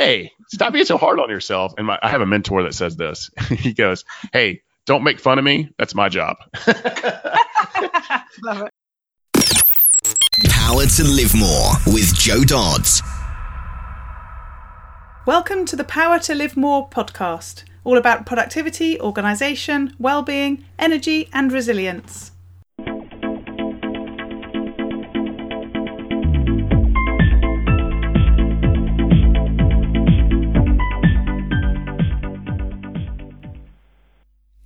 hey, stop being so hard on yourself. And my, I have a mentor that says this. he goes, hey, don't make fun of me. That's my job. Love it. Power to Live More with Jo Dodds. Welcome to the Power to Live More podcast, all about productivity, organisation, well-being, energy, and resilience.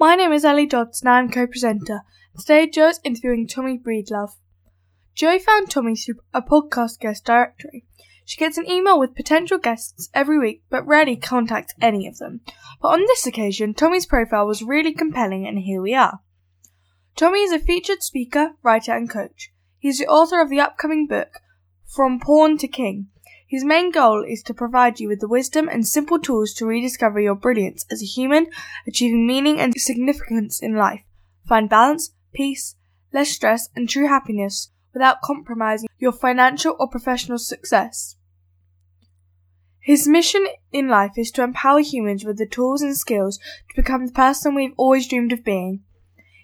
my name is Ellie Dodds and I am co-presenter. Today Jo is interviewing Tommy Breedlove. Jo found Tommy through a podcast guest directory. She gets an email with potential guests every week but rarely contacts any of them. But on this occasion, Tommy's profile was really compelling and here we are. Tommy is a featured speaker, writer and coach. He's the author of the upcoming book, From Pawn to King, his main goal is to provide you with the wisdom and simple tools to rediscover your brilliance as a human, achieving meaning and significance in life. Find balance, peace, less stress, and true happiness without compromising your financial or professional success. His mission in life is to empower humans with the tools and skills to become the person we've always dreamed of being.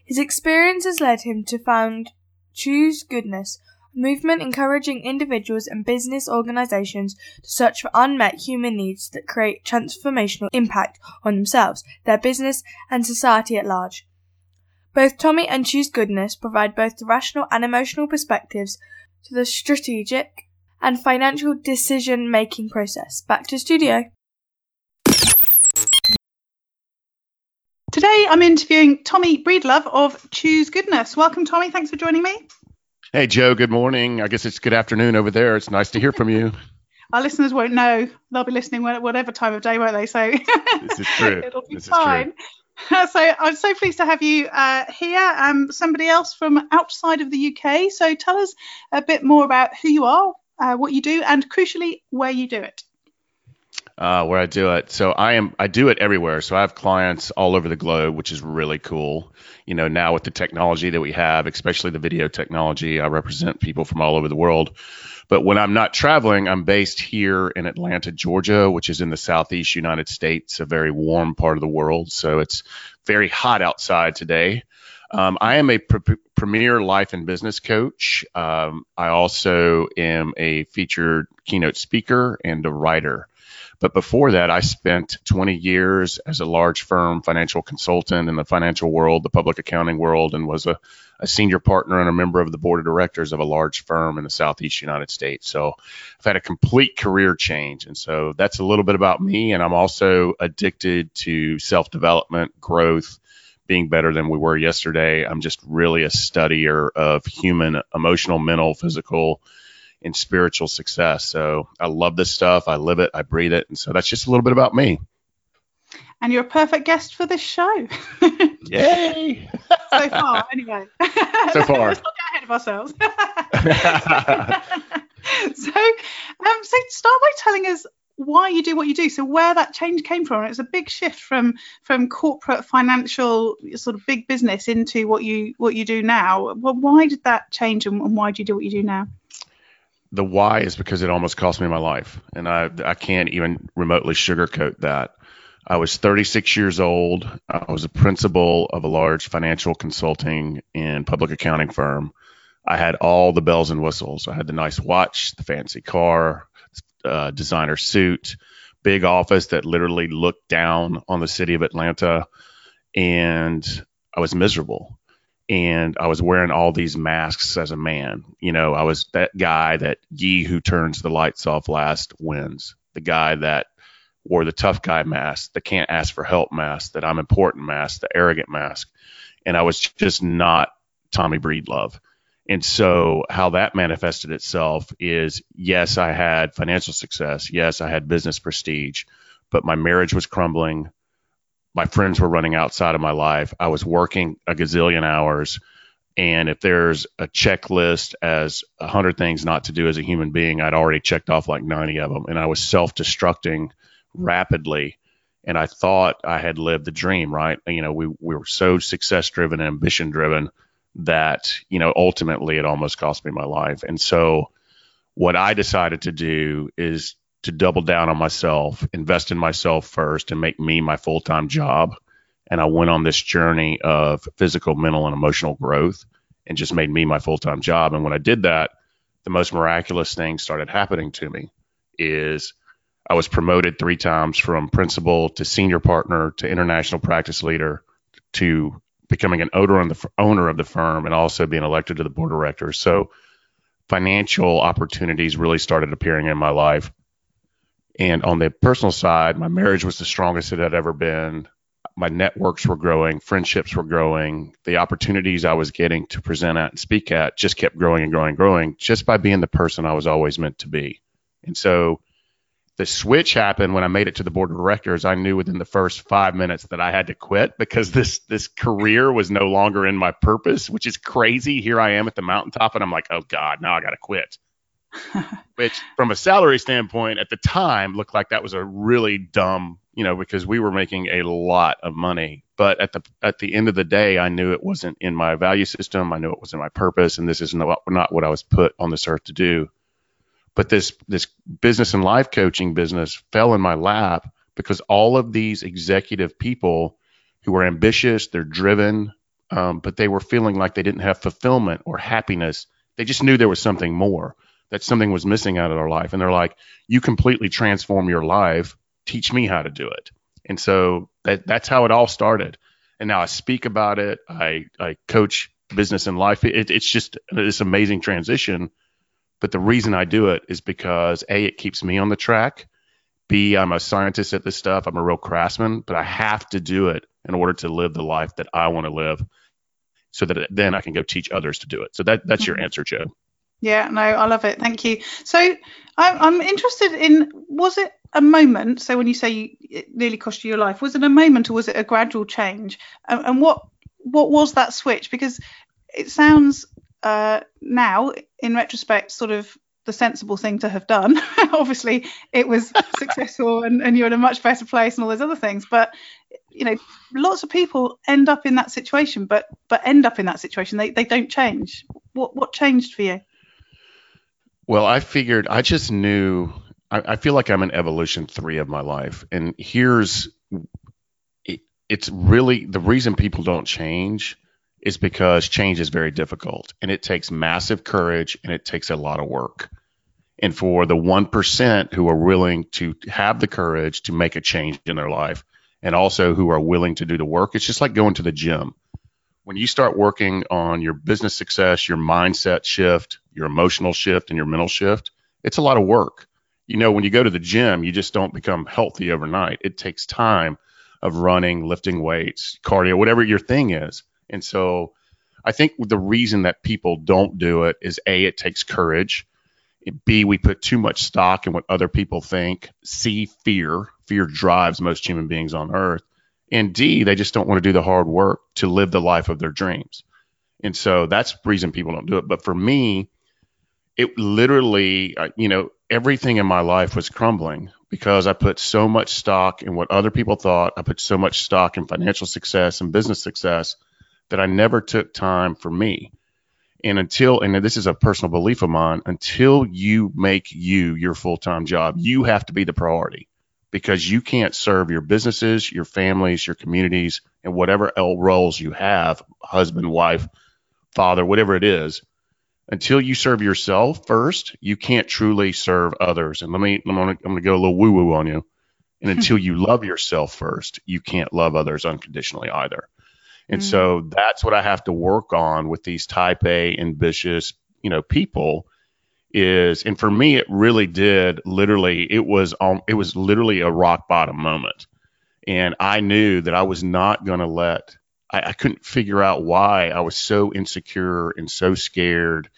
His experience has led him to found Choose Goodness, movement encouraging individuals and business organizations to search for unmet human needs that create transformational impact on themselves, their business, and society at large. Both Tommy and Choose Goodness provide both the rational and emotional perspectives to the strategic and financial decision making process. Back to studio. Today I'm interviewing Tommy Breedlove of Choose Goodness. Welcome, Tommy. Thanks for joining me. Hey, Jo, good morning. I guess it's good afternoon over there. It's nice to hear from you. Our listeners won't know. They'll be listening whatever time of day, won't they? So this is true. it'll be this fine. so I'm so pleased to have you uh, here. Um, somebody else from outside of the UK. So tell us a bit more about who you are, uh, what you do, and crucially, where you do it uh, where I do it. So I am I do it everywhere. So I have clients all over the globe, which is really cool. You know, now with the technology that we have, especially the video technology, I represent people from all over the world. But when I'm not traveling, I'm based here in Atlanta, Georgia, which is in the southeast United States, a very warm part of the world. So it's very hot outside today. Um, I am a pr- premier life and business coach. Um, I also am a featured keynote speaker and a writer. But before that, I spent 20 years as a large firm financial consultant in the financial world, the public accounting world, and was a, a senior partner and a member of the board of directors of a large firm in the Southeast United States. So I've had a complete career change. And so that's a little bit about me. And I'm also addicted to self development, growth, being better than we were yesterday. I'm just really a studier of human, emotional, mental, physical, in spiritual success. So I love this stuff. I live it. I breathe it. And so that's just a little bit about me. And you're a perfect guest for this show. Yay! so far, anyway. So far. Let's not get ahead of ourselves. so, um, so start by telling us why you do what you do. So where that change came from. It's a big shift from from corporate financial sort of big business into what you what you do now. Well, why did that change and why do you do what you do now? The why is because it almost cost me my life, and I I can't even remotely sugarcoat that. I was 36 years old. I was a principal of a large financial consulting and public accounting firm. I had all the bells and whistles. I had the nice watch, the fancy car, uh, designer suit, big office that literally looked down on the city of Atlanta, and I was miserable and I was wearing all these masks as a man. You know, I was that guy that ye who turns the lights off last wins. The guy that wore the tough guy mask, the can't ask for help mask, that I'm important mask, the arrogant mask. And I was just not Tommy Breedlove. And so how that manifested itself is yes, I had financial success. Yes, I had business prestige, but my marriage was crumbling. My friends were running outside of my life. I was working a gazillion hours. And if there's a checklist as a 100 things not to do as a human being, I'd already checked off like 90 of them. And I was self destructing rapidly. And I thought I had lived the dream, right? You know, we, we were so success driven and ambition driven that, you know, ultimately it almost cost me my life. And so what I decided to do is to double down on myself, invest in myself first, and make me my full time job. And I went on this journey of physical, mental, and emotional growth and just made me my full time job. And when I did that, the most miraculous thing started happening to me is I was promoted three times from principal to senior partner to international practice leader to becoming an owner of the owner of the firm and also being elected to the board of directors. So financial opportunities really started appearing in my life. And on the personal side, my marriage was the strongest it had ever been. My networks were growing, friendships were growing. The opportunities I was getting to present at and speak at just kept growing and growing and growing just by being the person I was always meant to be. And so the switch happened when I made it to the board of directors. I knew within the first five minutes that I had to quit because this this career was no longer in my purpose, which is crazy. Here I am at the mountaintop, and I'm like, oh God, now I got to quit. which, from a salary standpoint, at the time looked like that was a really dumb, you know, because we were making a lot of money. But at the at the end of the day, I knew it wasn't in my value system. I knew it wasn't my purpose, and this is not, not what I was put on this earth to do. But this this business and life coaching business fell in my lap because all of these executive people who were ambitious, they're driven, um, but they were feeling like they didn't have fulfillment or happiness. They just knew there was something more, that something was missing out of their life. And they're like, you completely transform your life. Teach me how to do it. And so that, that's how it all started. And now I speak about it. I, I coach business and life. It, it's just this amazing transition but the reason I do it is because A, it keeps me on the track. B, I'm a scientist at this stuff. I'm a real craftsman, but I have to do it in order to live the life that I want to live so that then I can go teach others to do it. So that that's your mm-hmm. answer, Jo. Yeah, no, I love it. Thank you. So I'm interested in was it a moment? So when you say you, it nearly cost you your life, was it a moment or was it a gradual change? And, and what what was that switch? Because it sounds uh, now, in retrospect, sort of the sensible thing to have done. Obviously, it was successful and, and you're in a much better place and all those other things. But you know, lots of people end up in that situation, but but end up in that situation. They they don't change. What what changed for you? Well, I figured I just knew. I, I feel like I'm in evolution three of my life, and here's it, it's really the reason people don't change is because change is very difficult and it takes massive courage and it takes a lot of work. And for the 1% who are willing to have the courage to make a change in their life and also who are willing to do the work, it's just like going to the gym. When you start working on your business success, your mindset shift, your emotional shift, and your mental shift, it's a lot of work. You know, when you go to the gym, you just don't become healthy overnight. It takes time of running, lifting weights, cardio, whatever your thing is. And so I think the reason that people don't do it is A, it takes courage. B, we put too much stock in what other people think. C, fear. Fear drives most human beings on earth. And D, they just don't want to do the hard work to live the life of their dreams. And so that's the reason people don't do it. But for me, it literally, uh, you know, everything in my life was crumbling because I put so much stock in what other people thought. I put so much stock in financial success and business success that I never took time for me. And until, and this is a personal belief of mine, until you make you your full time job, you have to be the priority because you can't serve your businesses, your families, your communities, and whatever L roles you have husband, wife, father, whatever it is. Until you serve yourself first, you can't truly serve others. And let me, I'm going to go a little woo woo on you. And until you love yourself first, you can't love others unconditionally either. And mm-hmm. so that's what I have to work on with these type A ambitious, you know, people is and for me it really did literally it was um, it was literally a rock bottom moment. And I knew that I was not going to let I, I couldn't figure out why I was so insecure and so scared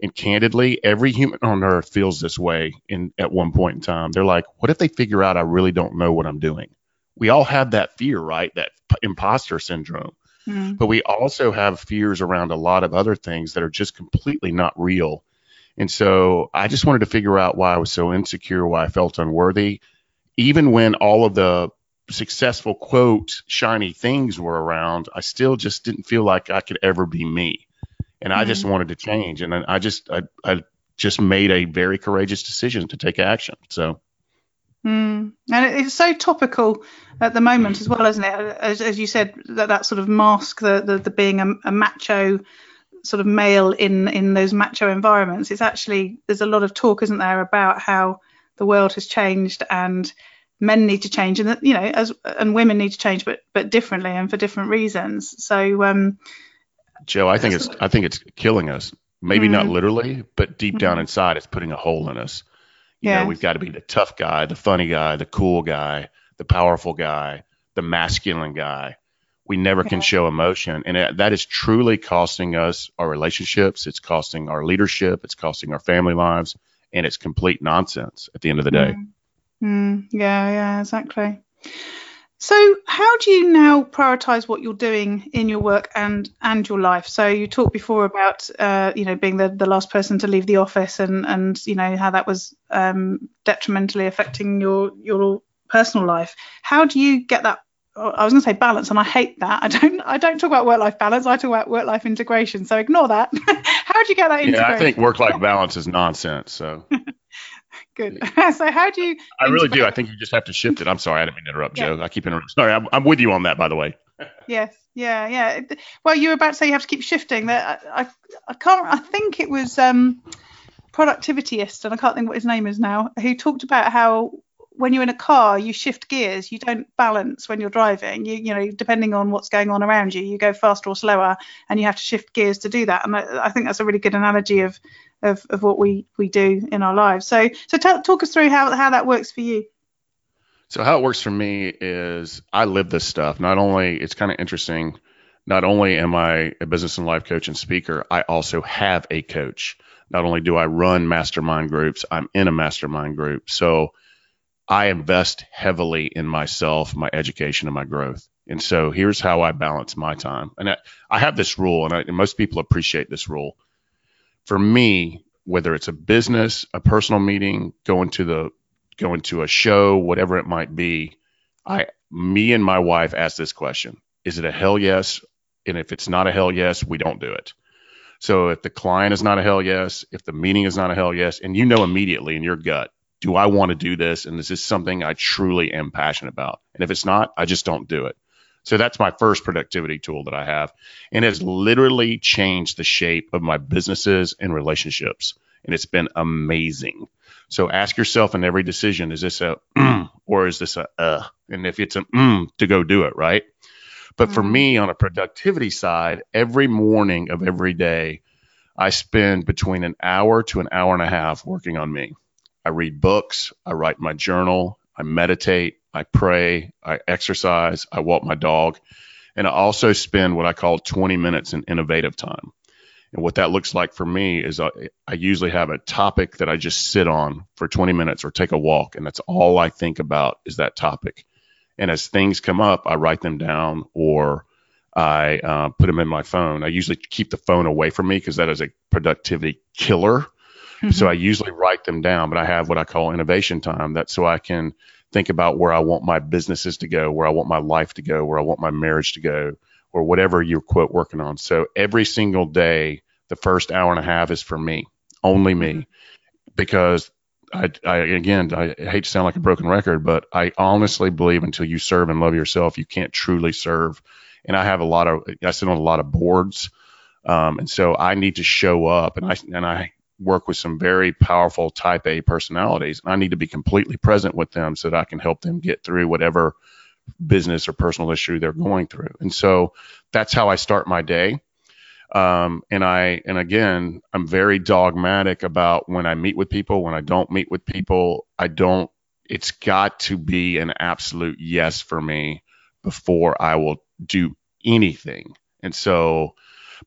And candidly, every human on earth feels this way in at one point in time. They're like, what if they figure out I really don't know what I'm doing? We all have that fear, right? That p- imposter syndrome. Mm. But we also have fears around a lot of other things that are just completely not real. And so I just wanted to figure out why I was so insecure, why I felt unworthy, even when all of the successful quote shiny things were around, I still just didn't feel like I could ever be me. And I just wanted to change. And I just I, I just made a very courageous decision to take action. So Mm. And it's so topical at the moment as well, isn't it? As, as you said, that, that sort of mask, the, the, the being a, a macho sort of male in, in those macho environments. It's actually, there's a lot of talk, isn't there, about how the world has changed and men need to change and, that, you know, as and women need to change, but, but differently and for different reasons. So, um, Jo, I think it's I think it's killing us. Maybe not Mm. literally, but deep down inside it's putting a hole in us. You Yeah. know, we've got to be the tough guy, the funny guy, the cool guy, the powerful guy, the masculine guy. We never can show emotion, and it, that is truly costing us our relationships. It's costing our leadership. It's costing our family lives, and it's complete nonsense at the end of the day. Mm, yeah, yeah, exactly. So, how do you now prioritize what you're doing in your work and and your life? So, you talked before about uh, you know being the, the last person to leave the office and and you know how that was um, detrimentally affecting your your personal life. How do you get that? I was going to say balance, and I hate that. I don't I don't talk about work life balance. I talk about work life integration. So ignore that. how do you get that Yeah. I think work-life balance is nonsense. So good. so how do you? I really do. I think you just have to shift it. I'm sorry, I didn't mean to interrupt, Yeah. Jo. I keep interrupting. Sorry, I'm, I'm with you on that, by the way. Yes, yeah, yeah. Well, you were about to say you have to keep shifting. That I, I, I can't. I think it was um, productivityist, and I can't think what his name is now, who talked about how when you're in a car, you shift gears. You don't balance when you're driving. You, you know, depending on what's going on around you, you go faster or slower, and you have to shift gears to do that. And I, I think that's a really good analogy of, of, of what we, we do in our lives. So, so tell, talk us through how, how that works for you. So how it works for me is I live this stuff. Not only it's kind of interesting. Not only am I a business and life coach and speaker, I also have a coach. Not only do I run mastermind groups, I'm in a mastermind group. So I invest heavily in myself, my education, and my growth. And so here's how I balance my time. And I, I have this rule, and, I, and most people appreciate this rule. For me, whether it's a business, a personal meeting, going to the going to a show, whatever it might be, I me and my wife ask this question. Is it a hell yes? And if it's not a hell yes, we don't do it. So if the client is not a hell yes, if the meeting is not a hell yes, and you know immediately in your gut, do I want to do this? And this is this something I truly am passionate about? And if it's not, I just don't do it. So that's my first productivity tool that I have. And it's literally changed the shape of my businesses and relationships. And it's been amazing. So ask yourself in every decision, is this a mm, or is this a uh? And if it's a mm, to go do it, right? But for Mhm. me on a productivity side, every morning of every day, I spend between an hour to an hour and a half working on me. I read books, I write my journal, I meditate, I pray, I exercise, I walk my dog, and I also spend what I call 20 minutes in innovative time. And what that looks like for me is I, I usually have a topic that I just sit on for 20 minutes or take a walk, and that's all I think about is that topic. And as things come up, I write them down or I uh, put them in my phone. I usually keep the phone away from me because that is a productivity killer. So I usually write them down, but I have what I call innovation time. That's so I can think about where I want my businesses to go, where I want my life to go, where I want my marriage to go, or whatever you're quote working on. So every single day, the first hour and a half is for me, only me, because I, I again, I hate to sound like a broken record, but I honestly believe until you serve and love yourself, you can't truly serve. And I have a lot of, I sit on a lot of boards, um, and so I need to show up, and I and I work with some very powerful type A personalities. And I need to be completely present with them so that I can help them get through whatever business or personal issue they're going through. And so that's how I start my day. Um, and I, and again, I'm very dogmatic about when I meet with people, when I don't meet with people, I don't, it's got to be an absolute yes for me before I will do anything. And so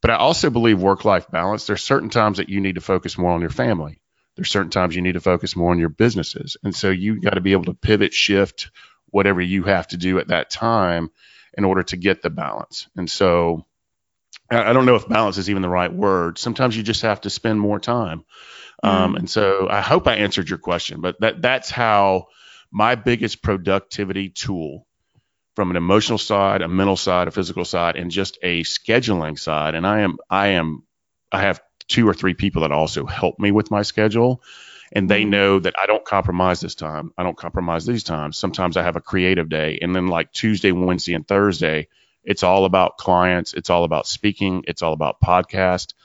But I also believe work life balance. There's certain times that you need to focus more on your family. There's certain times you need to focus more on your businesses. And so you got to be able to pivot, shift whatever you have to do at that time in order to get the balance. And so I don't know if balance is even the right word. Sometimes you just have to spend more time. Mm. Um, and so I hope I answered your question, but that that's how my biggest productivity tool from an emotional side, a mental side, a physical side, and just a scheduling side. And I am I am I have two or three people that also help me with my schedule. And they mm. know that I don't compromise this time. I don't compromise these times. Sometimes I have a creative day. And then like Tuesday, Wednesday, and Thursday, it's all about clients. It's all about speaking. It's all about podcast.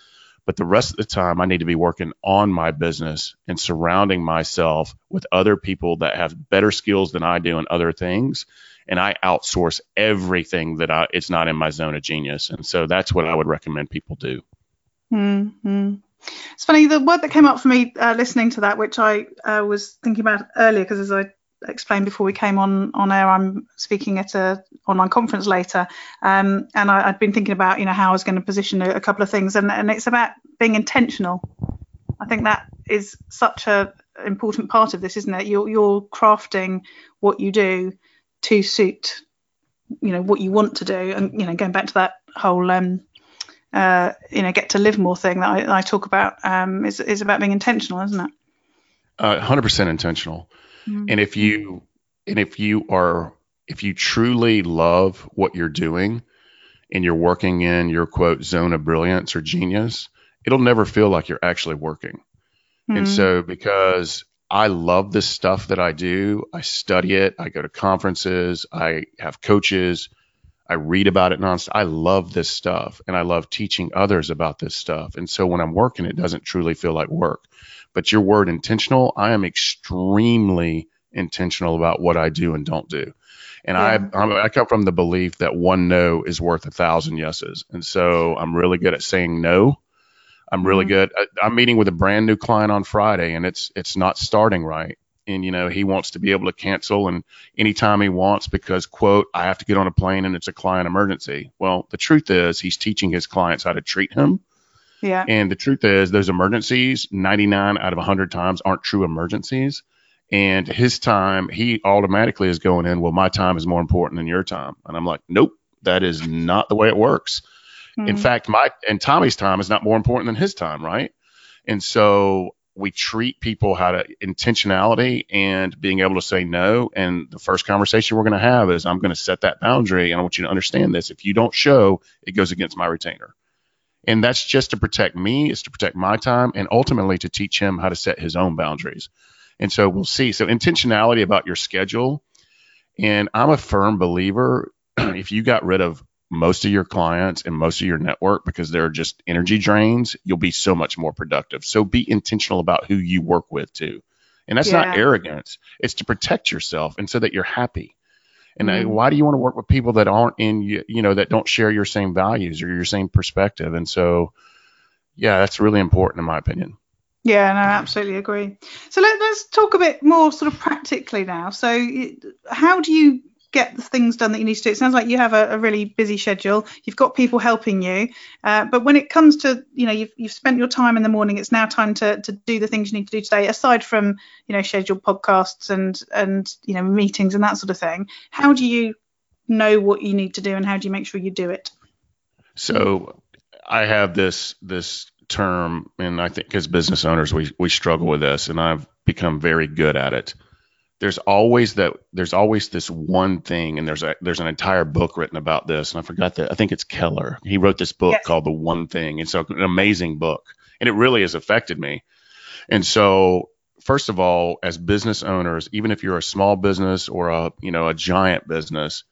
But the rest of the time, I need to be working on my business and surrounding myself with other people that have better skills than I do in other things. And I outsource everything that I, it's not in my zone of genius. And so that's what I would recommend people do. Mm-hmm. It's funny, the word that came up for me uh, listening to that, which I uh, was thinking about earlier, because as I explained before we came on on air, I'm speaking at a online conference later, um, and I, had been thinking about you know how I was going to position a, a, couple of things, and, and it's about being intentional. I think that is such a important part of this, isn't it? You're you're crafting what you do to suit you know what you want to do, and you know going back to that whole um, uh, you know get to live more thing that I, I talk about um, is is about being intentional, isn't it? Uh, 100% intentional. Mm-hmm. And if you and if you are if you truly love what you're doing and you're working in your quote zone of brilliance or genius, it'll never feel like you're actually working. Mm-hmm. And so because I love this stuff that I do, I study it, I go to conferences, I have coaches, I read about it nonstop. I love this stuff and I love teaching others about this stuff. And so when I'm working, it doesn't truly feel like work. But your word intentional, I am extremely intentional about what I do and don't do. And yeah. I i come from the belief that one no is worth a thousand yeses. And so I'm really good at saying no. I'm really mm-hmm. good. I, I'm meeting with a brand new client on Friday, and it's it's not starting right. And you know he wants to be able to cancel and anytime he wants because quote I have to get on a plane and it's a client emergency. Well, the truth is he's teaching his clients how to treat him yeah. And the truth is, those emergencies, 99 out of 100 times, aren't true emergencies. And his time, he automatically is going in, well, my time is more important than your time. And I'm like, nope, that is not the way it works. Mm-hmm. In fact, my and Tommy's time is not more important than his time, right? And so we treat people how to intentionality and being able to say no. And the first conversation we're going to have is I'm going to set that boundary and I want you to understand this. If you don't show, it goes against my retainer. And that's just to protect me, it's to protect my time, and ultimately to teach him how to set his own boundaries. And so we'll see. So intentionality about your schedule. And I'm a firm believer if you got rid of most of your clients and most of your network because they're just energy drains, you'll be so much more productive. So be intentional about who you work with too. And that's yeah. not arrogance, it's to protect yourself and so that you're happy. And mm-hmm. I, why do you want to work with people that aren't in you, you know, that don't share your same values or your same perspective? And so, yeah, that's really important in my opinion. Yeah, no, I absolutely agree. So let, us talk a bit more sort of practically now. So, how do you get the things done that you need to do. It sounds like you have a, a really busy schedule. You've got people helping you, uh, but when it comes to you know you've you've spent your time in the morning, it's now time to to do the things you need to do today. Aside from you know scheduled podcasts and and you know meetings and that sort of thing, how do you know what you need to do and how do you make sure you do it? So I have this this term, and I think as business owners we we struggle with this, and I've become very good at it there's always that there's always this one thing and there's a there's an entire book written about this and I forgot that I think it's Keller. He wrote this book yes. called The One Thing. And so an amazing book. And it really has affected me. And so first of all, as business owners, even if you're a small business or a you know a giant business,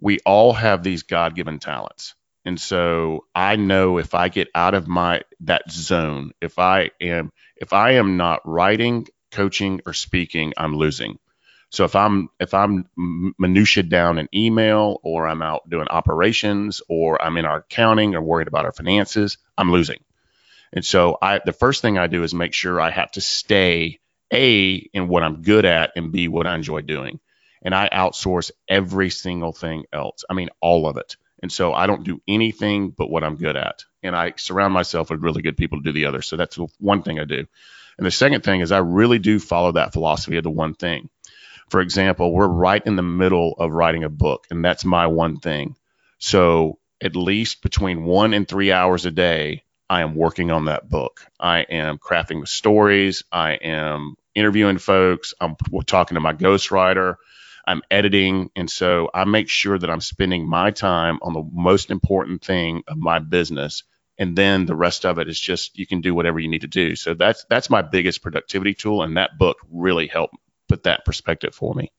we all have these God-given talents. And so I know if I get out of my that zone, if I am if I am not writing, coaching, or speaking, I'm losing. So if I'm if I'm minutia down an email or I'm out doing operations or I'm in our accounting or worried about our finances, I'm losing. And so I the first thing I do is make sure I have to stay A in what I'm good at and B what I enjoy doing. And I outsource every single thing else. I mean all of it. And so I don't do anything but what I'm good at. and I surround myself with really good people to do the other. So that's one thing I do. And the second thing is I really do follow that philosophy of the one thing. For example, we're right in the middle of writing a book, and that's my one thing. So at least between one and three hours a day, I am working on that book. I am crafting the stories. I am interviewing folks. I'm talking to my ghostwriter. I'm editing. And so I make sure that I'm spending my time on the most important thing of my business. And then the rest of it is just you can do whatever you need to do. So that's that's my biggest productivity tool. And that book really helped put that perspective for me.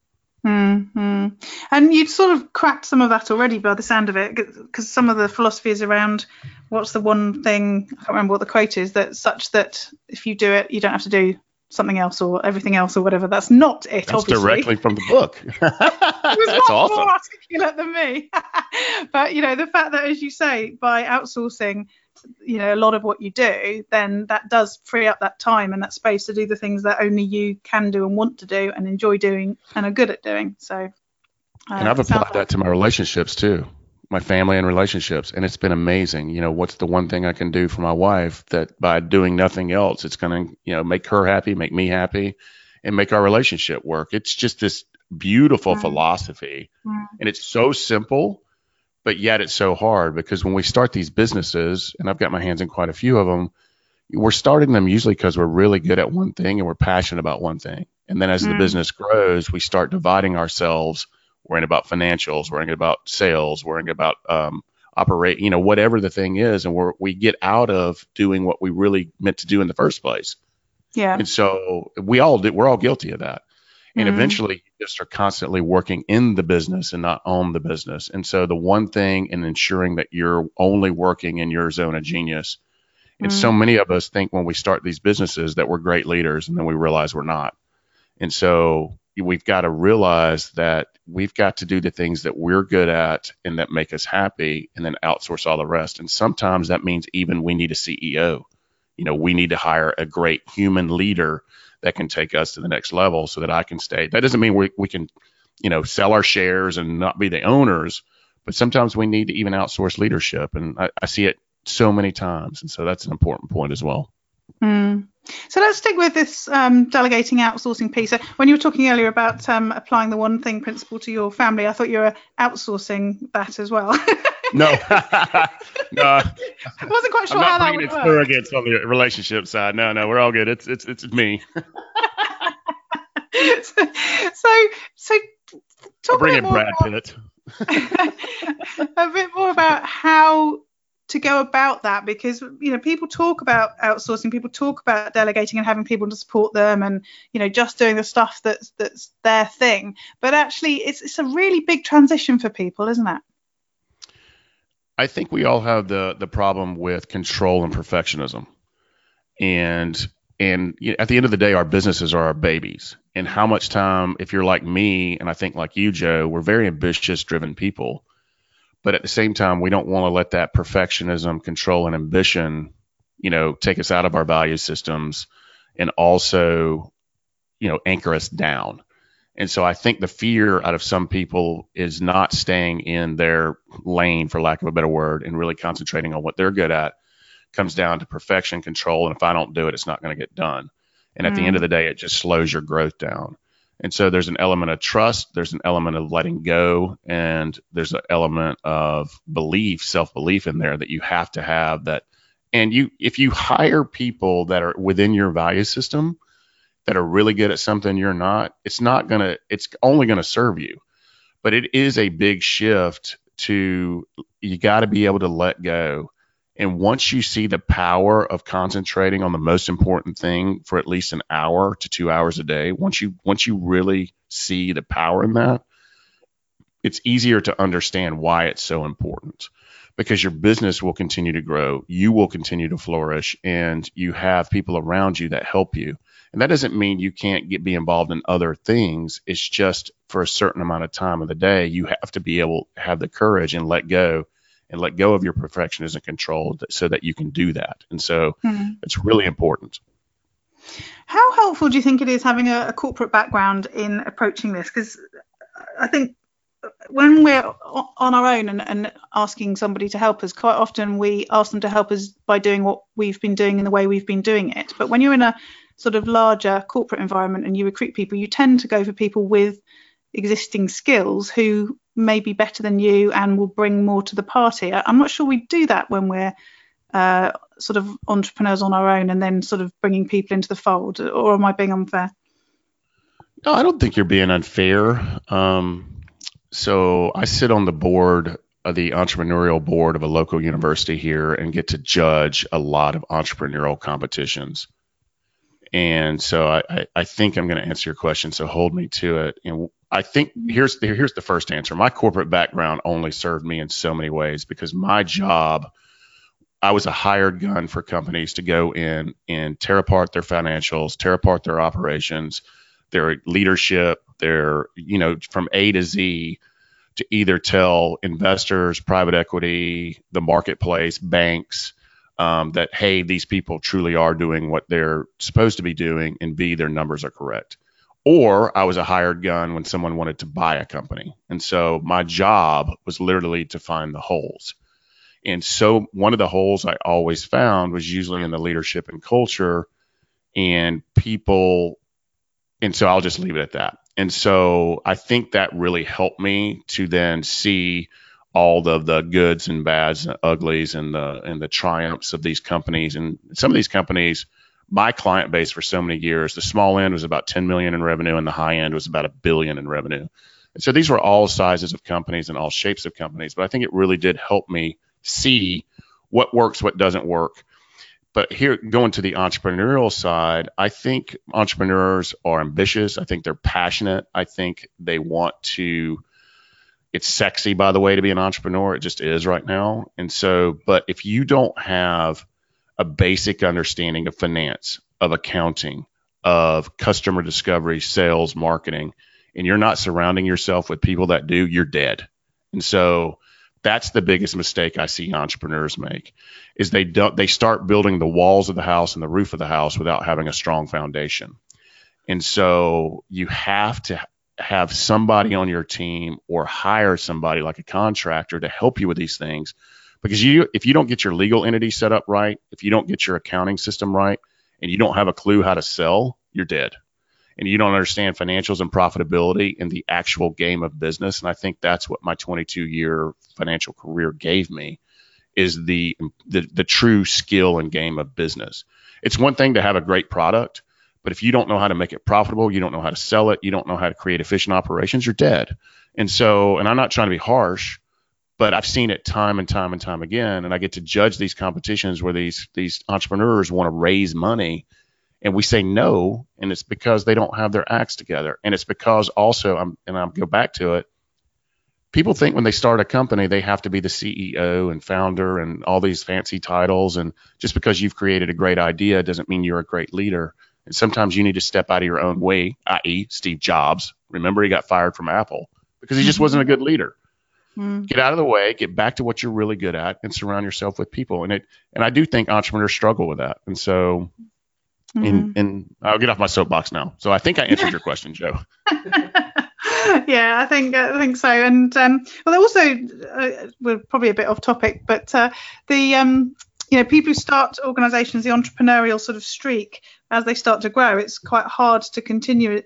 Mm-hmm. And you'd sort of cracked some of that already by the sound of it, because some of the philosophy is around what's the one thing, I can't remember what the quote is, that such that if you do it, you don't have to do something else or everything else or whatever. That's not it, That's obviously. directly from the book. That's awesome. more articulate than me. but, you know, the fact that, as you say, by outsourcing – you know a lot of what you do then that does free up that time and that space to do the things that only you can do and want to do and enjoy doing and are good at doing so uh, and i've applied that to my relationships too my family and relationships and it's been amazing you know what's the one thing i can do for my wife that by doing nothing else it's going to you know make her happy make me happy and make our relationship work it's just this beautiful mm. philosophy mm. and it's so simple but yet it's so hard because when we start these businesses, and I've got my hands in quite a few of them, we're starting them usually because we're really good at one thing and we're passionate about one thing. And then as mm. the business grows, we start dividing ourselves, worrying about financials, worrying about sales, worrying about um, operate, you know, whatever the thing is, and we're, we get out of doing what we really meant to do in the first place. Yeah. And so we all do, we're all guilty of that. And mm-hmm. eventually just are constantly working in the business and not on the business. And so the one thing in ensuring that you're only working in your zone of genius. And mm-hmm. so many of us think when we start these businesses that we're great leaders and then we realize we're not. And so we've got to realize that we've got to do the things that we're good at and that make us happy and then outsource all the rest. And sometimes that means even we need a CEO. You know, we need to hire a great human leader that can take us to the next level so that I can stay. That doesn't mean we, we can, you know, sell our shares and not be the owners, but sometimes we need to even outsource leadership. And I, I see it so many times. And so that's an important point as well. Mm. So let's stick with this um, delegating outsourcing piece. When you were talking earlier about um, applying the one thing principle to your family, I thought you were outsourcing that as well. no, no. I wasn't quite sure I'm how that would work. surrogates on the relationship side. No, no, we're all good. It's it's it's me. so, so, so talk bring a in Brad Pitt. a bit more about how to go about that because you know people talk about outsourcing people talk about delegating and having people to support them and you know just doing the stuff that's that's their thing but actually it's it's a really big transition for people isn't it I think we all have the the problem with control and perfectionism, and and at the end of the day, our businesses are our babies. And how much time, if you're like me, and I think like you, Jo, we're very ambitious, driven people, but at the same time, we don't want to let that perfectionism, control, and ambition, you know, take us out of our value systems, and also, you know, anchor us down. And so I think the fear out of some people is not staying in their lane, for lack of a better word, and really concentrating on what they're good at. Comes down to perfection, control, and if I don't do it, it's not going to get done. And at mm. the end of the day, it just slows your growth down. And so there's an element of trust, there's an element of letting go, and there's an element of belief, self belief in there that you have to have that. And you, if you hire people that are within your value system, that are really good at something you're not, it's not going to, it's only going to serve you. But it is a big shift to, you got to be able to let go. And once you see the power of concentrating on the most important thing for at least an hour to two hours a day, once you, once you really see the power in that, it's easier to understand why it's so important because your business will continue to grow, you will continue to flourish, and you have people around you that help you. And that doesn't mean you can't get be involved in other things. It's just for a certain amount of time of the day, you have to be able to have the courage and let go and let go of your perfectionism control so that you can do that. And so mm-hmm. it's really important. How helpful do you think it is having a, a corporate background in approaching this? Because I think when we're on our own and, and asking somebody to help us, quite often we ask them to help us by doing what we've been doing in the way we've been doing it. But when you're in a sort of larger corporate environment and you recruit people, you tend to go for people with existing skills who may be better than you and will bring more to the party. I'm not sure we do that when we're uh, sort of entrepreneurs on our own and then sort of bringing people into the fold, or am I being unfair? No, I don't think you're being unfair. Um, so I sit on the board of the entrepreneurial board of a local university here and get to judge a lot of entrepreneurial competitions. And so I, I think I'm going to answer your question. So hold me to it. And I think here's the, here's the first answer. My corporate background only served me in so many ways because my job, I was a hired gun for companies to go in and tear apart their financials, tear apart their operations, their leadership, their you know from A to Z to either tell investors, private equity, the marketplace, banks um, that hey, these people truly are doing what they're supposed to be doing, and B, their numbers are correct. Or I was a hired gun when someone wanted to buy a company, and so my job was literally to find the holes. And so one of the holes I always found was usually in the leadership and culture, and people. And so I'll just leave it at that. And so I think that really helped me to then see all of the goods and bads and uglies and the and the triumphs of these companies. And some of these companies my client base for so many years the small end was about 10 million in revenue and the high end was about a billion in revenue. And so these were all sizes of companies and all shapes of companies but i think it really did help me see what works what doesn't work. But here going to the entrepreneurial side i think entrepreneurs are ambitious. I think they're passionate. I think they want to it's sexy by the way to be an entrepreneur. It just is right now. And so but if you don't have a basic understanding of finance of accounting of customer discovery sales marketing and you're not surrounding yourself with people that do you're dead. And so that's the biggest mistake i see entrepreneurs make is they don't they start building the walls of the house and the roof of the house without having a strong foundation. And so you have to have somebody on your team or hire somebody like a contractor to help you with these things. Because you if you don't get your legal entity set up right if you don't get your accounting system right and you don't have a clue how to sell you're dead. And you don't understand financials and profitability in the actual game of business. And i think that's what my 22 year financial career gave me is the, the the true skill and game of business. It's one thing to have a great product but if you don't know how to make it profitable, you don't know how to sell it, you don't know how to create efficient operations, you're dead. And so, and I'm not trying to be harsh, but I've seen it time and time and time again. And I get to judge these competitions where these these entrepreneurs want to raise money, and we say no, and it's because they don't have their acts together, and it's because also I'm and I'll go back to it. People think when they start a company they have to be the CEO and founder and all these fancy titles, and just because you've created a great idea doesn't mean you're a great leader. And sometimes you need to step out of your own way, i.e., Steve Jobs. Remember, he got fired from Apple because he just wasn't a good leader. Mm. Get out of the way, get back to what you're really good at, and surround yourself with people. And it, and I do think entrepreneurs struggle with that. And so, mm-hmm. and, and I'll get off my soapbox now. So I think I answered your question, Jo. yeah, I think I think so. And um, well, also uh, we're probably a bit off topic, but uh, the um, you know people who start organisations, the entrepreneurial sort of streak, as they start to grow, it's quite hard to continue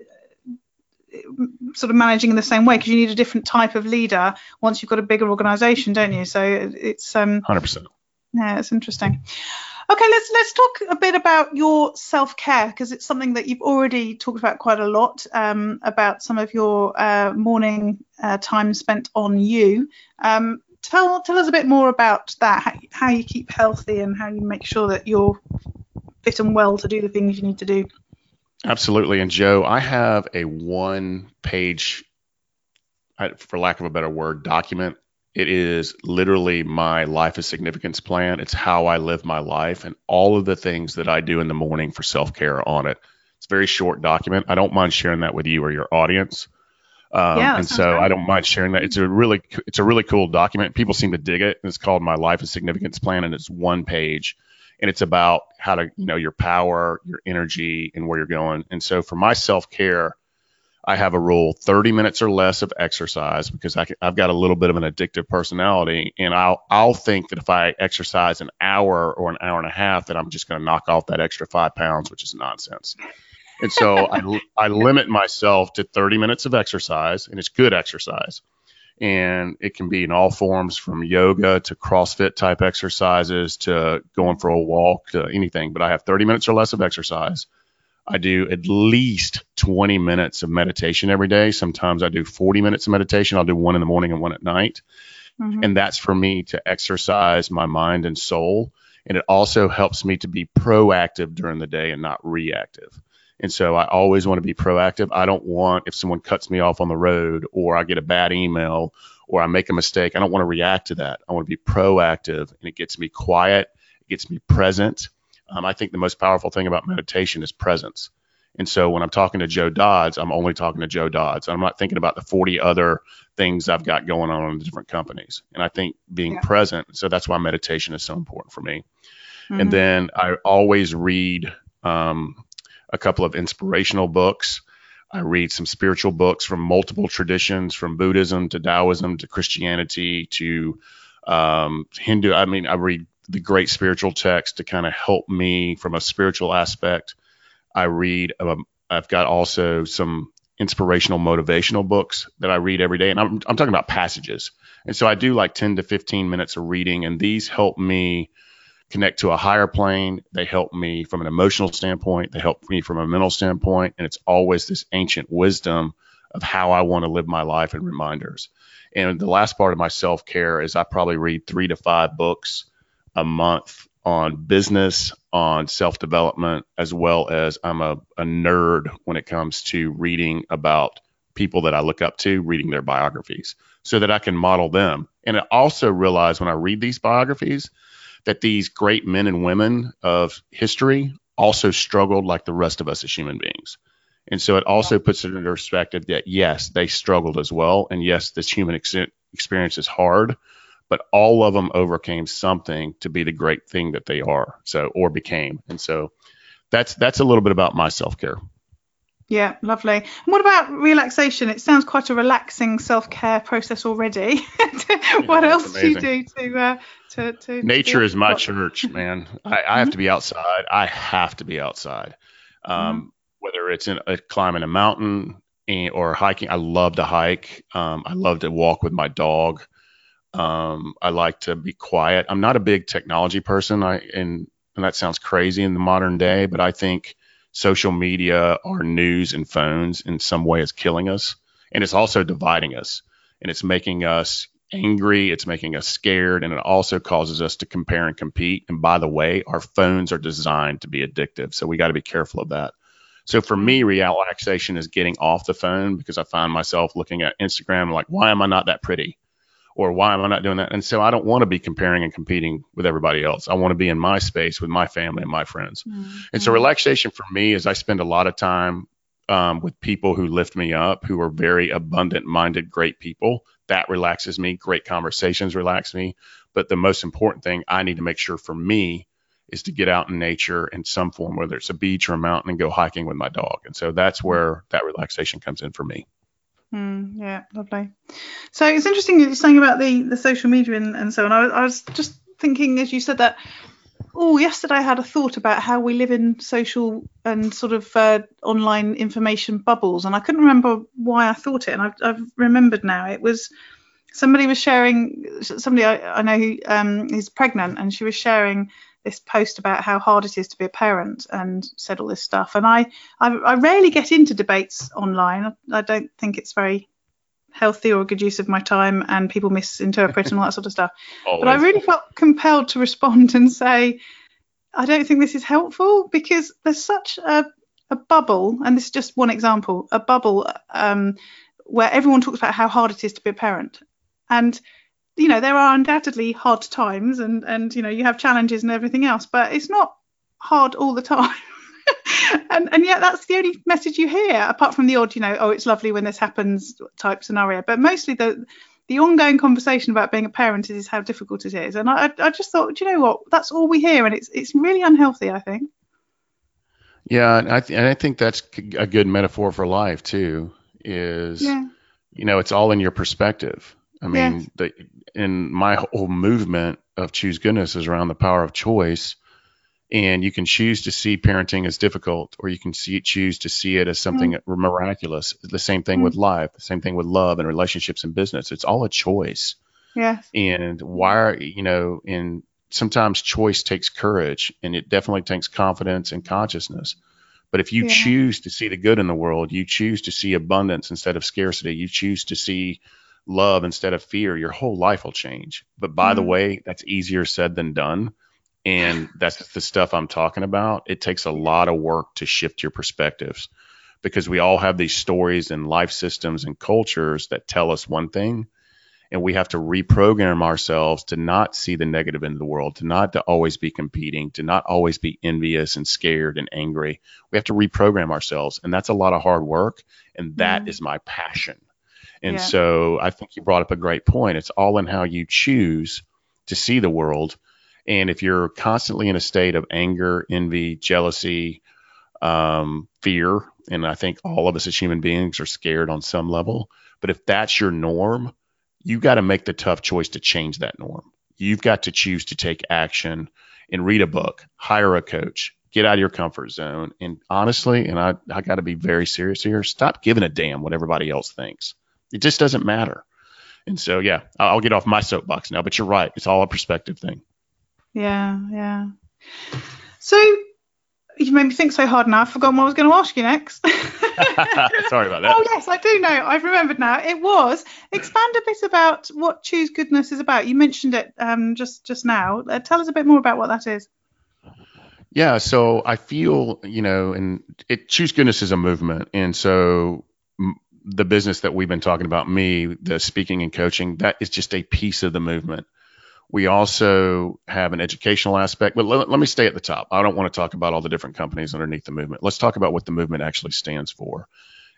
sort of managing in the same way because you need a different type of leader once you've got a bigger organization don't you? So it's um 100% yeah it's interesting. Okay let's let's talk a bit about your self-care because it's something that you've already talked about quite a lot um, about some of your uh, morning uh, time spent on you. Um, tell tell us a bit more about that how, how you keep healthy and how you make sure that you're fit and well to do the things you need to do. Absolutely. And Jo, I have a one page, for lack of a better word, document. It is literally my life of significance plan. It's how I live my life and all of the things that I do in the morning for self care on it. It's a very short document. I don't mind sharing that with you or your audience. Um, yeah, and so I don't mind sharing that. It's a really it's a really cool document. People seem to dig it. It's called my life of significance plan, and it's one page and it's about how to you know your power your energy and where you're going and so for my self-care I have a rule 30 minutes or less of exercise because I have got a little bit of an addictive personality. And I'll, I'll think that if I exercise an hour or an hour and a half, that I'm just going to knock off that extra five pounds, which is nonsense. And so I, I limit myself to 30 minutes of exercise, and it's good exercise. And it can be in all forms from yoga to CrossFit type exercises to going for a walk to anything. But I have 30 minutes or less of exercise. I do at least 20 minutes of meditation every day. Sometimes I do 40 minutes of meditation. I'll do one in the morning and one at night. Mm-hmm. And that's for me to exercise my mind and soul. And it also helps me to be proactive during the day and not reactive. And so I always want to be proactive. I don't want if someone cuts me off on the road or I get a bad email or I make a mistake, I don't want to react to that. I want to be proactive and it gets me quiet, it gets me present. Um, I think the most powerful thing about meditation is presence. And so when I'm talking to Jo Dodds, I'm only talking to Jo Dodds. I'm not thinking about the 40 other things I've got going on in the different companies. And I think being yeah. present, so that's why meditation is so important for me. Mm-hmm. And then I always read um, a couple of inspirational books. I read some spiritual books from multiple traditions, from Buddhism to Taoism to Christianity to um, Hindu. I mean, I read the great spiritual text to kind of help me from a spiritual aspect. I read. Um, I've got also some inspirational, motivational books that I read every day, and I'm I'm talking about passages. And so I do like 10 to 15 minutes of reading, and these help me connect to a higher plane. They help me from an emotional standpoint. They help me from a mental standpoint. And it's always this ancient wisdom of how I want to live my life and reminders. And the last part of my self care is I probably read three to five books a month on business, on self development, as well as I'm a, a nerd when it comes to reading about people that I look up to, reading their biographies so that I can model them. And I also realize when I read these biographies, that these great men and women of history also struggled like the rest of us as human beings. And so it also puts it into perspective that yes, they struggled as well. And yes, this human ex- experience is hard, but all of them overcame something to be the great thing that they are. So, or became. And so that's, that's a little bit about my self care. Yeah, lovely. And what about relaxation? It sounds quite a relaxing self care process already. what yeah, else do you do to, uh, to, to Nature to is my church, man. I, I have mm-hmm. to be outside. I have to be outside. Um, mm-hmm. Whether it's in a, climbing a mountain and, or hiking, I love to hike. Um, I love to walk with my dog. Um, I like to be quiet. I'm not a big technology person. I and, and that sounds crazy in the modern day, but I think social media, our news, and phones in some way is killing us. And it's also dividing us. And it's making us angry. It's making us scared. And it also causes us to compare and compete. And by the way, our phones are designed to be addictive. So we got to be careful of that. So for me, relaxation is getting off the phone because I find myself looking at Instagram like, why am I not that pretty? Or why am I not doing that? And so I don't want to be comparing and competing with everybody else. I want to be in my space with my family and my friends. Mm-hmm. And so relaxation for me is I spend a lot of time um, with people who lift me up, who are very abundant minded, great people. That relaxes me. Great conversations relax me. But the most important thing I need to make sure for me is to get out in nature in some form, whether it's a beach or a mountain, and go hiking with my dog. And so that's where that relaxation comes in for me. Mm, yeah, lovely. So it's interesting you're saying about the the social media and, and so on. I, I was just thinking as you said that. Oh, yesterday I had a thought about how we live in social and sort of uh, online information bubbles, and I couldn't remember why I thought it, and I've, I've remembered now. It was somebody was sharing somebody I, I know who um, is pregnant, and she was sharing this post about how hard it is to be a parent and said all this stuff. And I, I, I rarely get into debates online. I don't think it's very healthy or a good use of my time, and people misinterpret and all that sort of stuff. Always. But I really felt compelled to respond and say, I don't think this is helpful because there's such a, a bubble, and this is just one example, a bubble um, where everyone talks about how hard it is to be a parent. And you know there are undoubtedly hard times and and you know you have challenges and everything else but it's not hard all the time. And and yet that's the only message you hear apart from the odd you know oh it's lovely when this happens type scenario. But mostly the the ongoing conversation about being a parent is how difficult it is. And i i just thought you know what? That's all we hear and it's it's really unhealthy i think. Yeah and i th- and i think that's a good metaphor for life too is, Yeah. you know, it's all in your perspective. I mean, Yes. the, in my whole movement of choose goodness is around the power of choice. And you can choose to see parenting as difficult, or you can see choose to see it as something miraculous. The same thing Mm. with life, the same thing with love and relationships and business. It's all a choice. Yes. And why are you know, and sometimes choice takes courage, and it definitely takes confidence and consciousness. But if you Yeah. choose to see the good in the world, you choose to see abundance instead of scarcity, you choose to see love instead of fear, your whole life will change. But by the Mm. way, that's easier said than done. And that's the stuff I'm talking about. It takes a lot of work to shift your perspectives because we all have these stories and life systems and cultures that tell us one thing. And we have to reprogram ourselves to not see the negative in the world, to not to always be competing, to not always be envious and scared and angry. We have to reprogram ourselves. And that's a lot of hard work. And that is Mm. my passion. And Yeah. so I think you brought up a great point. It's all in how you choose to see the world. And if you're constantly in a state of anger, envy, jealousy, um, fear, and I think all of us as human beings are scared on some level, but if that's your norm, you've got to make the tough choice to change that norm. You've got to choose to take action and read a book, hire a coach, get out of your comfort zone. And honestly, and I, I got to be very serious here, stop giving a damn what everybody else thinks. It just doesn't matter. And so, yeah, I'll get off my soapbox now, but you're right. It's all a perspective thing. Yeah. Yeah. So you made me think so hard now. I've forgotten what I was going to ask you next. Sorry about that. Oh yes, I do know. I've remembered now. It was expand a bit about what choose goodness is about. You mentioned it um, just just now. Uh, tell us a bit more about what that is. Yeah, so I feel, you know, and it choose goodness is a movement, and so the business that we've been talking about, me, the speaking and coaching, that is just a piece of the movement. We also have an educational aspect, but let, let me stay at the top. I don't want to talk about all the different companies underneath the movement. Let's talk about what the movement actually stands for.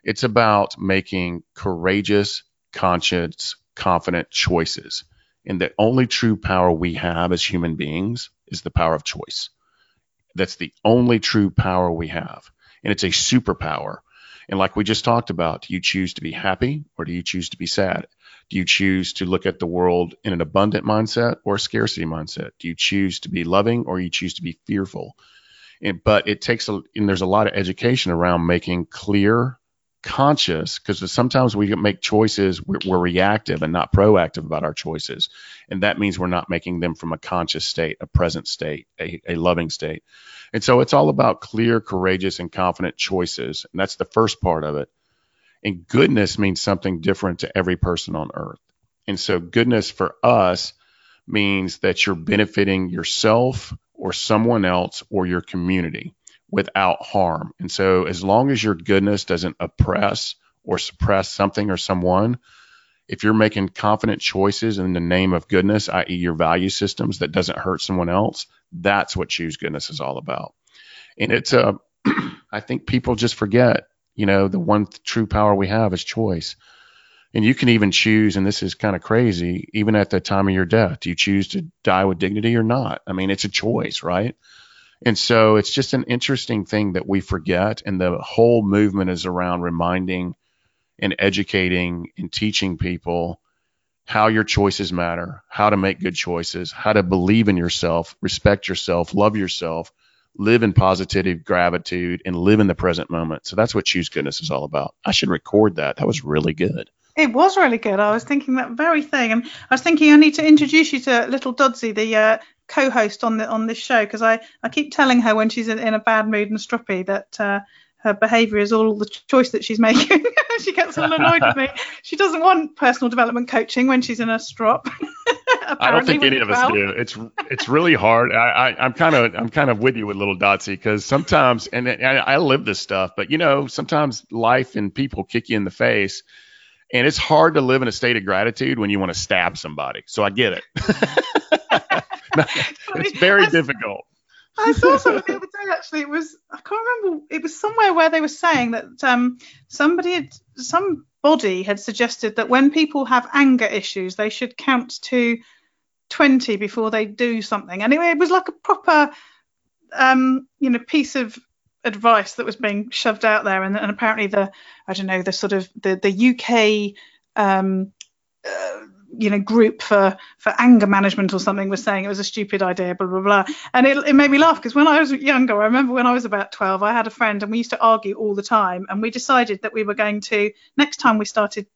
It's about making courageous, conscious, confident choices. And the only true power we have as human beings is the power of choice. That's the only true power we have. And it's a superpower. And like we just talked about, do you choose to be happy or do you choose to be sad? Do you choose to look at the world in an abundant mindset or a scarcity mindset? Do you choose to be loving or you choose to be fearful? And, but it takes a, and there's a lot of education around making clear, conscious, because sometimes we make choices, we're, we're reactive and not proactive about our choices. And that means we're not making them from a conscious state, a present state, a, a loving state. And so it's all about clear, courageous, and confident choices. And that's the first part of it. And goodness means something different to every person on earth. And so goodness for us means that you're benefiting yourself or someone else or your community without harm. And so as long as your goodness doesn't oppress or suppress something or someone, if you're making confident choices in the name of goodness, i.e., your value systems that doesn't hurt someone else, that's what choose goodness is all about. And it's uh, a, I think people just forget, you know, the one true power we have is choice. And you can even choose, and this is kind of crazy, even at the time of your death, do you choose to die with dignity or not? I mean, it's a choice, right? And so it's just an interesting thing that we forget. And the whole movement is around reminding and educating and teaching people how your choices matter, how to make good choices, how to believe in yourself, respect yourself, love yourself, live in positive gratitude, and live in the present moment. So that's what Choose Goodness is all about. I should record that. That was really good. It was really good. I was thinking that very thing, and I was thinking I need to introduce you to Little Dodsy, the uh, co-host on the on this show, because I I keep telling her when she's in, in a bad mood and stroppy that. Uh, her behaviour is all the choice that she's making. she gets all annoyed with me. She doesn't want personal development coaching when she's in a strop. I don't think any of us do. It's it's really hard. I, I I'm kind of I'm kind of with you with little Dodsy because sometimes and I, I live this stuff, but you know sometimes life and people kick you in the face, and it's hard to live in a state of gratitude when you want to stab somebody. So I get it. it's very That's- difficult. I saw something the other day actually. It was I can't remember. It was somewhere where they were saying that um, somebody had somebody had suggested that when people have anger issues, they should count to twenty before they do something, and it, it was like a proper um, you know piece of advice that was being shoved out there, and, and apparently the I don't know the sort of the the UK um, uh, you know group for for anger management or something was saying it was a stupid idea blah blah blah. And it, it made me laugh because when i was younger i remember when i was about 12 i had a friend and we used to argue all the time and we decided that we were going to next time we started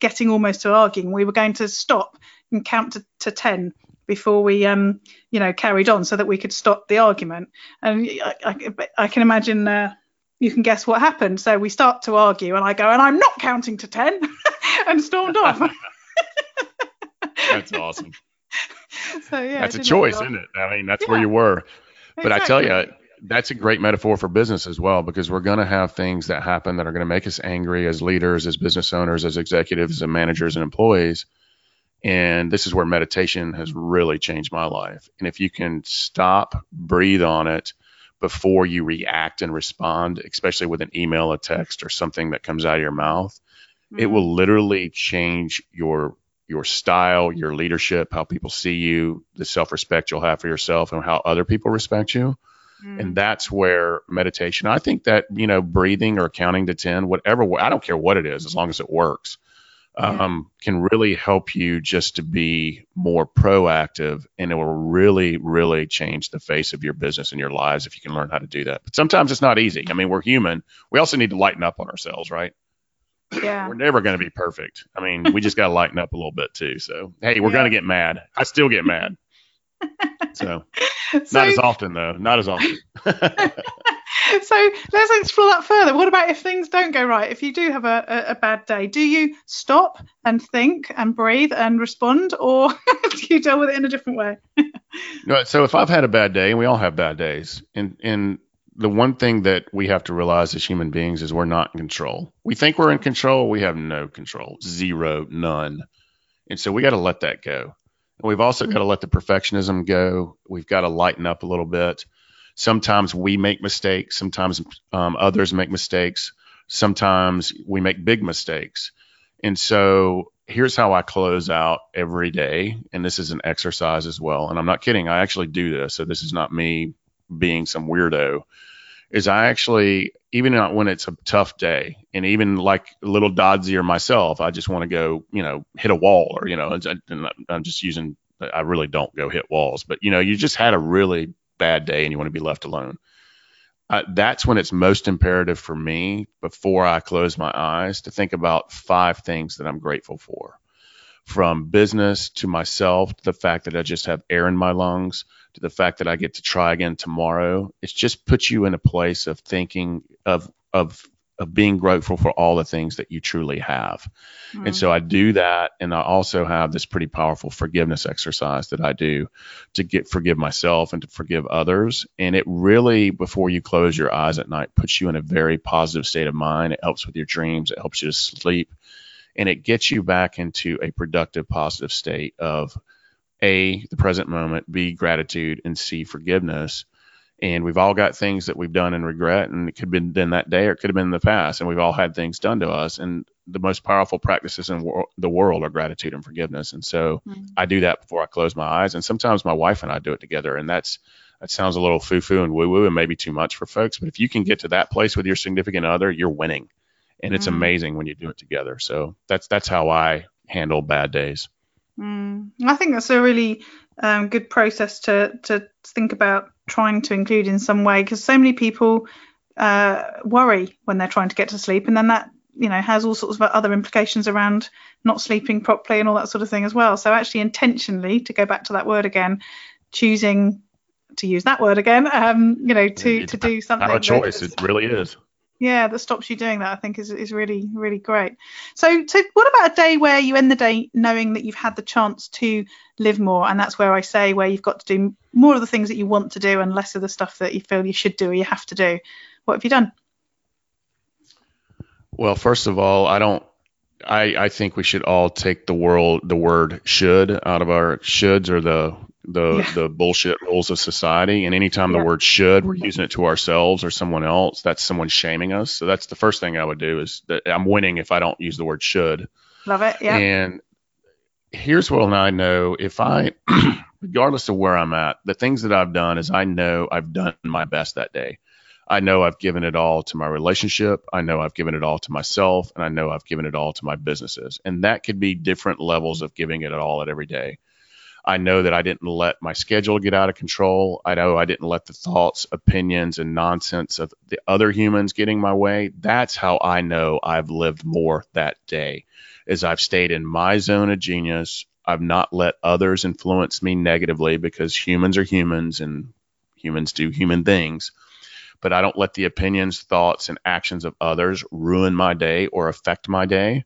getting almost to arguing we were going to stop and count to, to 10 before we um you know carried on so that we could stop the argument. And i, I, I can imagine uh, you can guess what happened. So we start to argue and i go and i'm not counting to 10 and stormed off that's awesome. So yeah, that's a choice, isn't it? I mean, that's yeah. where you were. But exactly. I tell you, that's a great metaphor for business as well, because we're going to have things that happen that are going to make us angry as leaders, as business owners, as executives, and managers and employees. And this is where meditation has really changed my life. And if you can stop, breathe on it before you react and respond, especially with an email, a text, or something that comes out of your mouth, mm-hmm. it will literally change your your style, your leadership, how people see you, the self respect you'll have for yourself, and how other people respect you. Mm. And that's where meditation, I think that, you know, breathing or counting to 10, whatever, I don't care what it is, as long as it works, um, can really help you just to be more proactive. And it will really, really change the face of your business and your lives if you can learn how to do that. But sometimes it's not easy. I mean, we're human. We also need to lighten up on ourselves, right? Yeah. We're never going to be perfect. I mean, we just got to lighten up a little bit too. So, hey, we're yeah. going to get mad. I still get mad. So, so, not as often though. Not as often. so let's explore that further. What about if things don't go right? If you do have a, a, a bad day, do you stop and think and breathe and respond, or do you deal with it in a different way? no. So if I've had a bad day, and we all have bad days, and and the one thing that we have to realize as human beings is we're not in control. We think we're in control, we have no control, zero, none. And so we got to let that go. And we've also got to let the perfectionism go. We've got to lighten up a little bit. Sometimes we make mistakes, sometimes um, others make mistakes, sometimes we make big mistakes. And so here's how I close out every day. And this is an exercise as well. And I'm not kidding, I actually do this. So this is not me being some weirdo is I actually even when it's a tough day and even like a little Dodsy or myself, I just want to go, you know, hit a wall or, you know, I'm just using, I really don't go hit walls, but you know, you just had a really bad day and you want to be left alone. Uh, that's when it's most imperative for me before I close my eyes to think about five things that I'm grateful for from business to myself, to the fact that I just have air in my lungs, to the fact that I get to try again tomorrow. It's just puts you in a place of thinking of of of being grateful for all the things that you truly have. Mm-hmm. And so I do that and I also have this pretty powerful forgiveness exercise that I do to get forgive myself and to forgive others. And it really before you close your eyes at night puts you in a very positive state of mind. It helps with your dreams, it helps you to sleep and it gets you back into a productive, positive state of A, the present moment, B, gratitude, and C, forgiveness. And we've all got things that we've done and regret, and it could have been done that day or it could have been in the past. And we've all had things done to us. And the most powerful practices in wor- the world are gratitude and forgiveness. And so mm-hmm. I do that before I close my eyes. And sometimes my wife and I do it together. And that's, that sounds a little foo foo and woo woo and maybe too much for folks. But if you can get to that place with your significant other, you're winning and it's mm. amazing when you do it together. So that's that's how I handle bad days. Mm. I think that's a really um, good process to to think about trying to include in some way because so many people uh, worry when they're trying to get to sleep, and then that you know has all sorts of other implications around not sleeping properly and all that sort of thing as well. So actually, intentionally, to go back to that word again, choosing to use that word again, um, you know, to it's to do something. Our choice, it really is yeah that stops you doing that i think is, is really really great. So so what about a day where you end the day knowing that you've had the chance to live more? And that's where i say where you've got to do more of the things that you want to do and less of the stuff that you feel you should do or you have to do. What have you done? Well first of all i don't I, I think we should all take the world the word should out of our shoulds or the the yeah. the bullshit rules of society. And anytime yeah. the word should, we're using it to ourselves or someone else. That's someone shaming us. So that's the first thing I would do is that I'm winning if I don't use the word should. Love it. Yeah. And here's what I know: if I, regardless of where I'm at, the things that I've done is I know I've done my best that day. I know I've given it all to my relationship. I know I've given it all to myself, and I know I've given it all to my businesses. And that could be different levels of giving it all at every day. I know that I didn't let my schedule get out of control. I know I didn't let the thoughts, opinions, and nonsense of the other humans getting my way. That's how I know I've lived more that day. Is I've stayed in my zone of genius. I've not let others influence me negatively because humans are humans and humans do human things but I don't let the opinions, thoughts, and actions of others ruin my day or affect my day.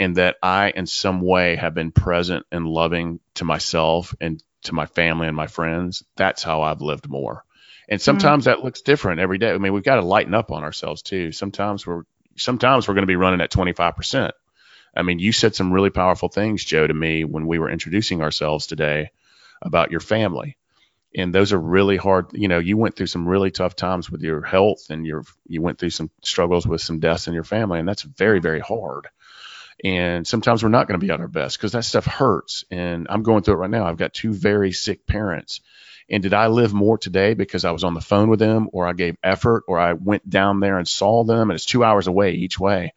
And that I, in some way, have been present and loving to myself and to my family and my friends. That's how I've lived more. And sometimes mm-hmm. that looks different every day. I mean, we've got to lighten up on ourselves too. Sometimes we're sometimes we're going to be running at 25%. I mean, you said some really powerful things, Jo, to me when we were introducing ourselves today about your family and those are really hard you know you went through some really tough times with your health and your you went through some struggles with some deaths in your family and that's very very hard and sometimes we're not going to be at our best because that stuff hurts and i'm going through it right now i've got two very sick parents and did i live more today because i was on the phone with them or i gave effort or i went down there and saw them and it's two hours away each way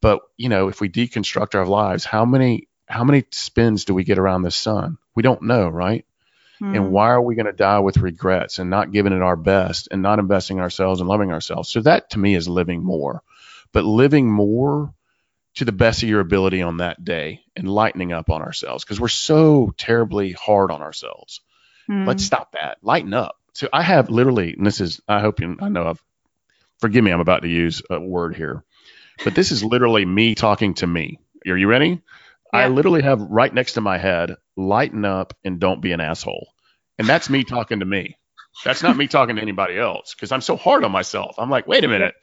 but you know if we deconstruct our lives how many how many spins do we get around the sun we don't know right Mm. And hmm. why are we going to die with regrets and not giving it our best and not investing in ourselves and loving ourselves? So that to me is living more. But living more to the best of your ability on that day and lightening up on ourselves because we're so terribly hard on ourselves. Mm. Let's stop that. Lighten up. So I have literally, and this is, I hope you, I know I've, forgive me, I'm about to use a word here, but this is literally me talking to me. Are you ready? I literally have right next to my head, lighten up and don't be an asshole. And that's me talking to me. That's not me talking to anybody else because I'm so hard on myself. I'm like, wait a minute.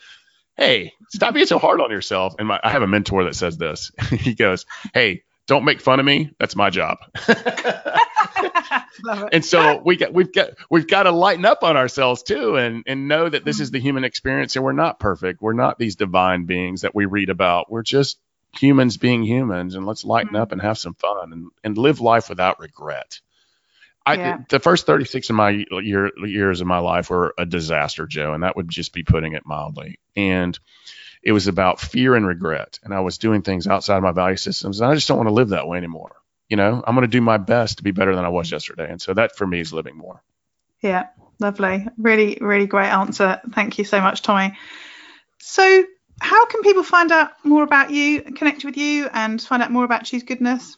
Hey, stop being so hard on yourself. And my, I have a mentor that says this. he goes, Hey, don't make fun of me. That's my job. and so we got we've got we've got to lighten up on ourselves too and and know that this is the human experience and we're not perfect. We're not these divine beings that we read about. We're just humans being humans and let's lighten mm-hmm. up and have some fun and, and live life without regret. I, yeah. the first 36 of my year, years of my life were a disaster, Jo, and that would just be putting it mildly. And it was about fear and regret. And I was doing things outside of my value systems, and I just don't want to live that way anymore. You know, I'm going to do my best to be better than I was yesterday. And so that for me is living more. Yeah, lovely. Really, really great answer. Thank you so much, Tommy. So, how can people find out more about you, connect with you, and find out more about Choose Goodness?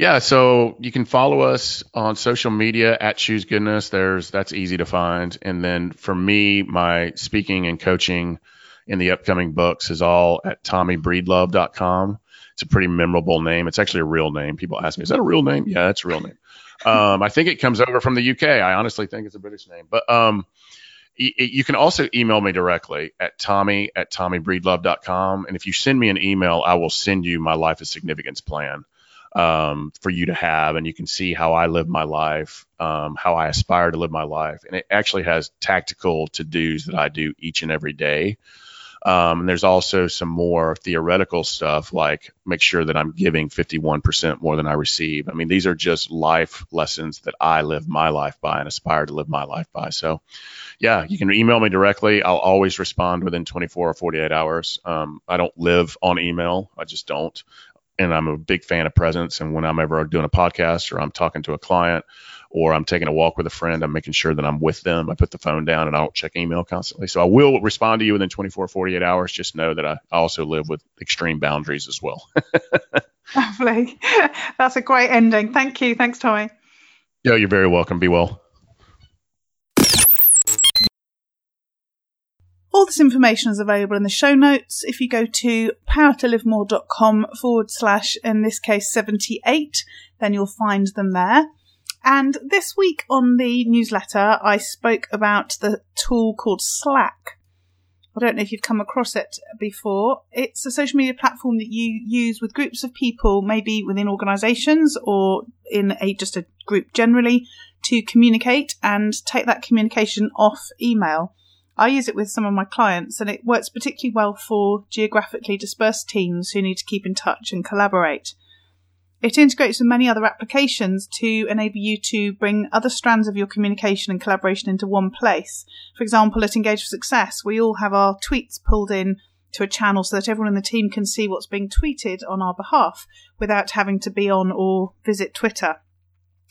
Yeah, so you can follow us on social media at Choose Goodness. There's that's easy to find. And then for me, my speaking and coaching in the upcoming books is all at tommybreedlove.com. It's a pretty memorable name. It's actually a real name. People ask me, is that a real name? Yeah, that's a real name. Um, I think it comes over from the UK. I honestly think it's a British name. But um, you can also email me directly at tommy at tommybreedlove.com. And if you send me an email, I will send you my life of significance plan um, for you to have, and you can see how I live my life, um, how I aspire to live my life, and it actually has tactical to dos that I do each and every day. Um, and there's also some more theoretical stuff like make sure that I'm giving 51% more than I receive. I mean, these are just life lessons that I live my life by and aspire to live my life by. So, yeah, you can email me directly. I'll always respond within 24 or 48 hours. Um, I don't live on email. I just don't and I'm a big fan of presence. And when I'm ever doing a podcast or I'm talking to a client or I'm taking a walk with a friend, I'm making sure that I'm with them. I put the phone down and I don't check email constantly. So I will respond to you within 24, 48 hours. Just know that I also live with extreme boundaries as well. Lovely. That's a great ending. Thank you. Thanks, Tommy. Yeah, you're very welcome. Be well. All this information is available in the show notes. If you go to powertolivemore.com forward slash, in this case, 78, then you'll find them there. And this week on the newsletter, I spoke about the tool called Slack. I don't know if you've come across it before. It's a social media platform that you use with groups of people, maybe within organizations or in a just a group generally, to communicate and take that communication off email. I use it with some of my clients, and it works particularly well for geographically dispersed teams who need to keep in touch and collaborate. It integrates with many other applications to enable you to bring other strands of your communication and collaboration into one place. For example, at Engage for Success, we all have our tweets pulled in to a channel so that everyone in the team can see what's being tweeted on our behalf without having to be on or visit Twitter.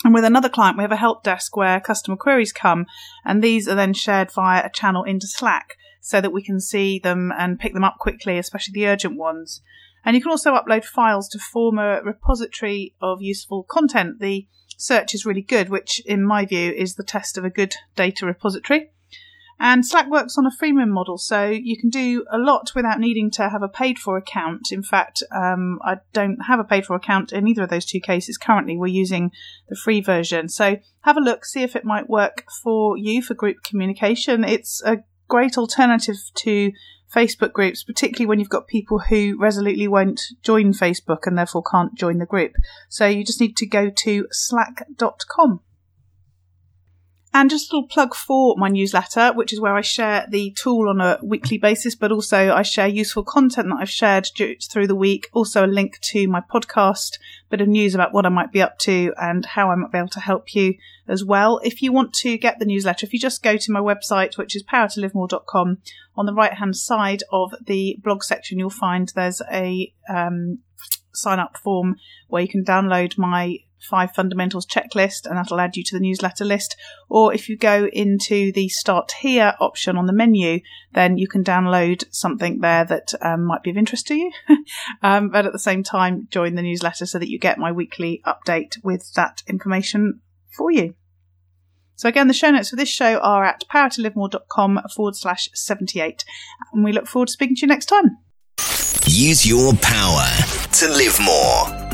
And with another client, we have a help desk where customer queries come, and these are then shared via a channel into Slack so that we can see them and pick them up quickly, especially the urgent ones. And you can also upload files to form a repository of useful content. The search is really good, which, in my view, is the test of a good data repository. And Slack works on a freemium model, so you can do a lot without needing to have a paid for account. In fact, um, I don't have a paid for account in either of those two cases currently. We're using the free version. So have a look, see if it might work for you for group communication. It's a great alternative to Facebook groups, particularly when you've got people who resolutely won't join Facebook and therefore can't join the group. So you just need to go to slack.com. And just a little plug for my newsletter, which is where I share the tool on a weekly basis, but also I share useful content that I've shared through the week. Also, a link to my podcast, bit of news about what I might be up to and how I might be able to help you as well. If you want to get the newsletter, if you just go to my website, which is powertolivemore.com, on the right hand side of the blog section, you'll find there's a um, sign up form where you can download my five fundamentals checklist and that'll add you to the newsletter list. Or if you go into the start here option on the menu, then you can download something there that um, might be of interest to you. um, but at the same time, join the newsletter so that you get my weekly update with that information for you. So again, the show notes for this show are at powertolivemore.com forward slash 78. And we look forward to speaking to you next time. Use your power to live more.